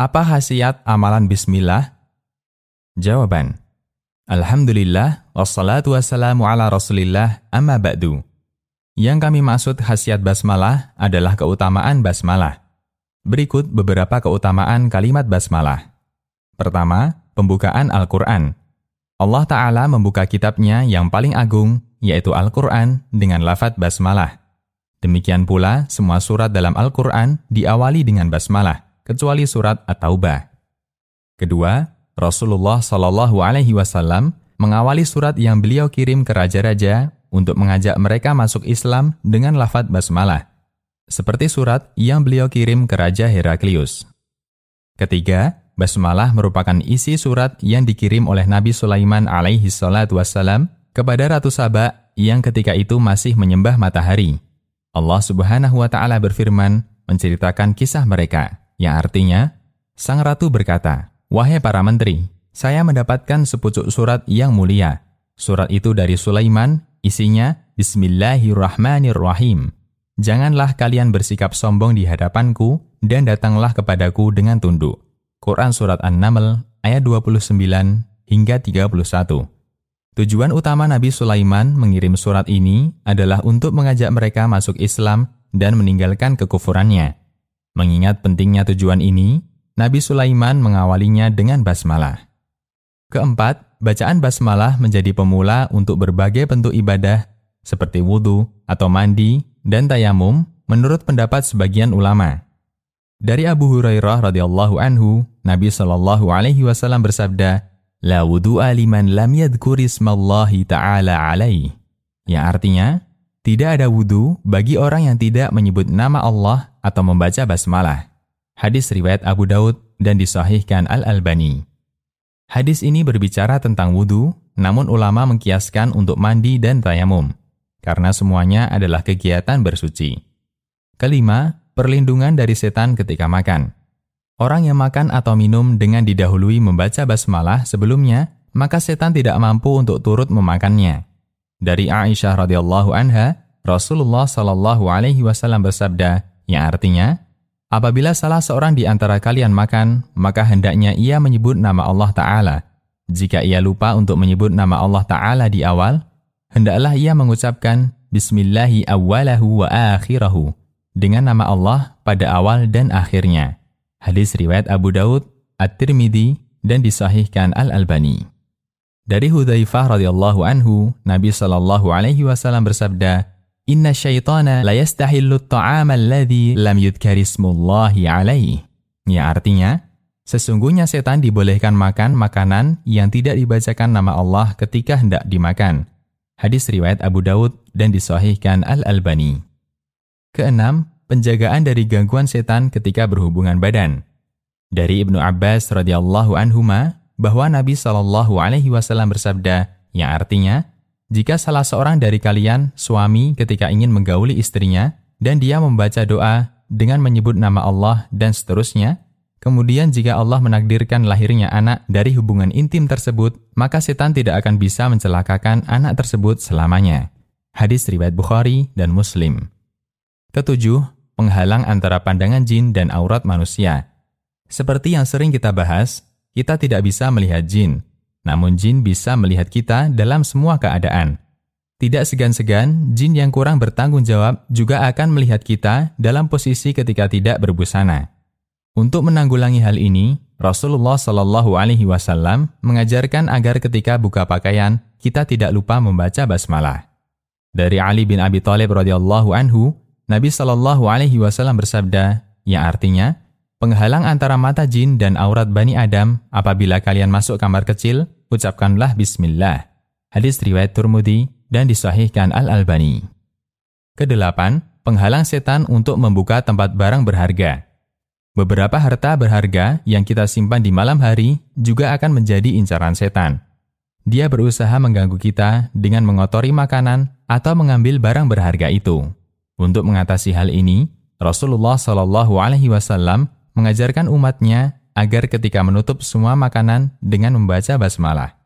Apa khasiat amalan bismillah? Jawaban. Alhamdulillah, wassalatu wassalamu ala rasulillah, amma ba'du. Yang kami maksud khasiat basmalah adalah keutamaan basmalah. Berikut beberapa keutamaan kalimat basmalah. Pertama, pembukaan Al-Quran. Allah Ta'ala membuka kitabnya yang paling agung, yaitu Al-Quran, dengan lafat basmalah. Demikian pula, semua surat dalam Al-Quran diawali dengan basmalah, kecuali surat At-Taubah. Kedua, Rasulullah Shallallahu Alaihi Wasallam mengawali surat yang beliau kirim ke raja-raja untuk mengajak mereka masuk Islam dengan lafat basmalah, seperti surat yang beliau kirim ke Raja Heraklius. Ketiga, Basmalah merupakan isi surat yang dikirim oleh Nabi Sulaiman alaihi salatu wassalam kepada Ratu Saba yang ketika itu masih menyembah matahari. Allah subhanahu wa ta'ala berfirman menceritakan kisah mereka, yang artinya, Sang Ratu berkata, Wahai para menteri, saya mendapatkan sepucuk surat yang mulia. Surat itu dari Sulaiman, isinya Bismillahirrahmanirrahim. Janganlah kalian bersikap sombong di hadapanku dan datanglah kepadaku dengan tunduk. Quran Surat An-Naml ayat 29 hingga 31. Tujuan utama Nabi Sulaiman mengirim surat ini adalah untuk mengajak mereka masuk Islam dan meninggalkan kekufurannya. Mengingat pentingnya tujuan ini, Nabi Sulaiman mengawalinya dengan basmalah. Keempat, bacaan basmalah menjadi pemula untuk berbagai bentuk ibadah seperti wudhu atau mandi dan tayamum menurut pendapat sebagian ulama. Dari Abu Hurairah radhiyallahu anhu, Nabi Shallallahu alaihi wasallam bersabda, "La wudu'a liman lam yadhkur ismallahi ta'ala alaih." Yang artinya, tidak ada wudhu bagi orang yang tidak menyebut nama Allah atau membaca basmalah. Hadis riwayat Abu Daud dan disahihkan Al-Albani. Hadis ini berbicara tentang wudhu, namun ulama mengkiaskan untuk mandi dan tayamum, karena semuanya adalah kegiatan bersuci. Kelima, perlindungan dari setan ketika makan. Orang yang makan atau minum dengan didahului membaca basmalah sebelumnya, maka setan tidak mampu untuk turut memakannya. Dari Aisyah radhiyallahu anha, Rasulullah shallallahu alaihi wasallam bersabda, yang artinya, apabila salah seorang di antara kalian makan, maka hendaknya ia menyebut nama Allah Taala. Jika ia lupa untuk menyebut nama Allah Taala di awal, hendaklah ia mengucapkan Bismillahi awwalahu wa akhirahu dengan nama Allah pada awal dan akhirnya. Hadis riwayat Abu Daud, At-Tirmidzi, dan disahihkan Al-Albani. Dari Hudzaifah radhiyallahu anhu, Nabi sallallahu alaihi wasallam bersabda, "Inna syaitana la yastahillu at-ta'ama alladhi lam yudhkar ismullahi alaihi." Ya artinya, sesungguhnya setan dibolehkan makan makanan yang tidak dibacakan nama Allah ketika hendak dimakan. Hadis riwayat Abu Daud dan disahihkan Al-Albani. Keenam, penjagaan dari gangguan setan ketika berhubungan badan. Dari Ibnu Abbas radhiyallahu anhuma bahwa Nabi Shallallahu alaihi wasallam bersabda yang artinya jika salah seorang dari kalian suami ketika ingin menggauli istrinya dan dia membaca doa dengan menyebut nama Allah dan seterusnya, kemudian jika Allah menakdirkan lahirnya anak dari hubungan intim tersebut, maka setan tidak akan bisa mencelakakan anak tersebut selamanya. Hadis riwayat Bukhari dan Muslim. Ketujuh, penghalang antara pandangan jin dan aurat manusia. Seperti yang sering kita bahas, kita tidak bisa melihat jin, namun jin bisa melihat kita dalam semua keadaan. Tidak segan-segan, jin yang kurang bertanggung jawab juga akan melihat kita dalam posisi ketika tidak berbusana. Untuk menanggulangi hal ini, Rasulullah Shallallahu Alaihi Wasallam mengajarkan agar ketika buka pakaian kita tidak lupa membaca basmalah. Dari Ali bin Abi Thalib radhiyallahu anhu, Nabi Shallallahu Alaihi Wasallam bersabda, yang artinya, penghalang antara mata jin dan aurat bani Adam apabila kalian masuk kamar kecil, ucapkanlah Bismillah. Hadis riwayat Turmudi dan disahihkan Al-Albani. Kedelapan, penghalang setan untuk membuka tempat barang berharga. Beberapa harta berharga yang kita simpan di malam hari juga akan menjadi incaran setan. Dia berusaha mengganggu kita dengan mengotori makanan atau mengambil barang berharga itu. Untuk mengatasi hal ini, Rasulullah Shallallahu Alaihi Wasallam mengajarkan umatnya agar ketika menutup semua makanan dengan membaca basmalah.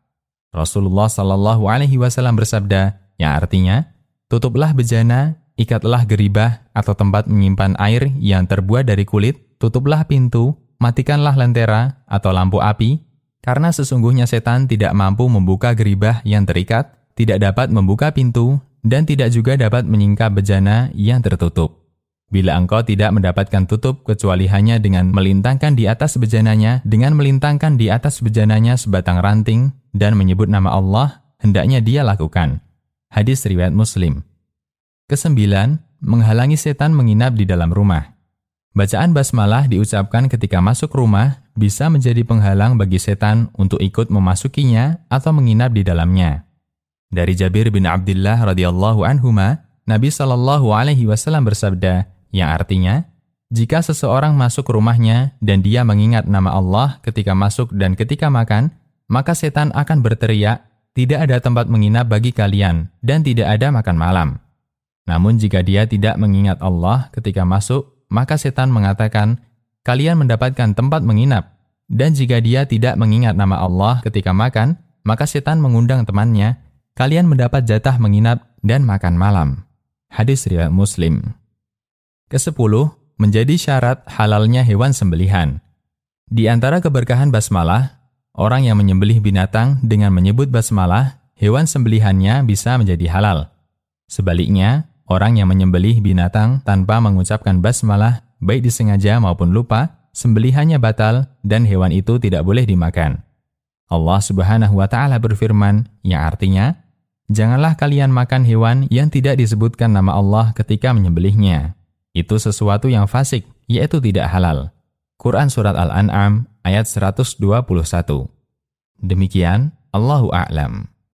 Rasulullah Shallallahu Alaihi Wasallam bersabda, yang artinya, tutuplah bejana, ikatlah geribah atau tempat menyimpan air yang terbuat dari kulit, tutuplah pintu, matikanlah lentera atau lampu api, karena sesungguhnya setan tidak mampu membuka geribah yang terikat, tidak dapat membuka pintu, dan tidak juga dapat menyingkap bejana yang tertutup. Bila engkau tidak mendapatkan tutup kecuali hanya dengan melintangkan di atas bejananya, dengan melintangkan di atas bejananya sebatang ranting, dan menyebut nama Allah, hendaknya dia lakukan. Hadis riwayat Muslim. Kesembilan, menghalangi setan menginap di dalam rumah. Bacaan basmalah diucapkan ketika masuk rumah bisa menjadi penghalang bagi setan untuk ikut memasukinya atau menginap di dalamnya. Dari Jabir bin Abdullah radhiyallahu anhuma, Nabi Shallallahu alaihi wasallam bersabda, yang artinya, jika seseorang masuk rumahnya dan dia mengingat nama Allah ketika masuk dan ketika makan, maka setan akan berteriak, tidak ada tempat menginap bagi kalian dan tidak ada makan malam. Namun jika dia tidak mengingat Allah ketika masuk, maka setan mengatakan, kalian mendapatkan tempat menginap. Dan jika dia tidak mengingat nama Allah ketika makan, maka setan mengundang temannya, kalian mendapat jatah menginap dan makan malam. Hadis riwayat Muslim. Kesepuluh, menjadi syarat halalnya hewan sembelihan. Di antara keberkahan basmalah, orang yang menyembelih binatang dengan menyebut basmalah, hewan sembelihannya bisa menjadi halal. Sebaliknya, Orang yang menyembelih binatang tanpa mengucapkan basmalah, baik disengaja maupun lupa, sembelihannya batal dan hewan itu tidak boleh dimakan. Allah Subhanahu wa taala berfirman yang artinya, "Janganlah kalian makan hewan yang tidak disebutkan nama Allah ketika menyembelihnya. Itu sesuatu yang fasik, yaitu tidak halal." Quran surat Al-An'am ayat 121. Demikian, Allahu a'lam.